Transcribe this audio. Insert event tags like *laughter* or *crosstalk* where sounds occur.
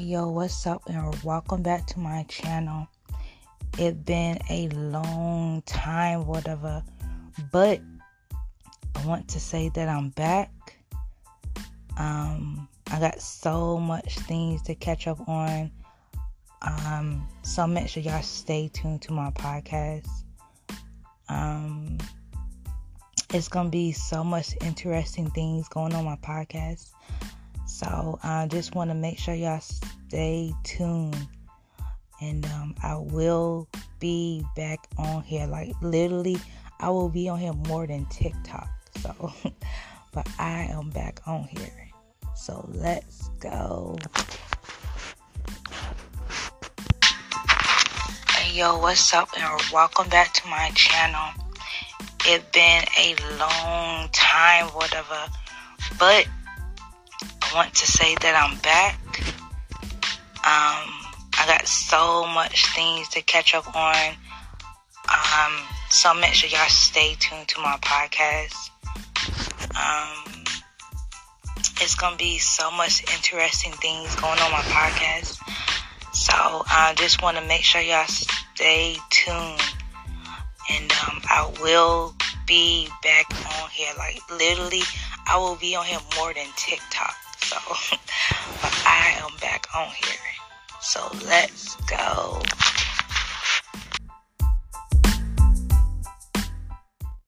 yo, what's up, and welcome back to my channel. It's been a long time, whatever, but I want to say that I'm back. Um, I got so much things to catch up on. Um, so make sure y'all stay tuned to my podcast. Um, it's gonna be so much interesting things going on my podcast. So I just want to make sure y'all stay tuned. And um, I will be back on here. Like literally, I will be on here more than TikTok. So, *laughs* but I am back on here. So let's go. Hey yo, what's up? And welcome back to my channel. It's been a long time, whatever, but Want to say that I'm back. Um, I got so much things to catch up on. Um, so make sure y'all stay tuned to my podcast. Um, it's gonna be so much interesting things going on my podcast. So I just want to make sure y'all stay tuned, and um, I will be back on here. Like literally, I will be on here more than TikTok. So, *laughs* but I am back on here. So let's go.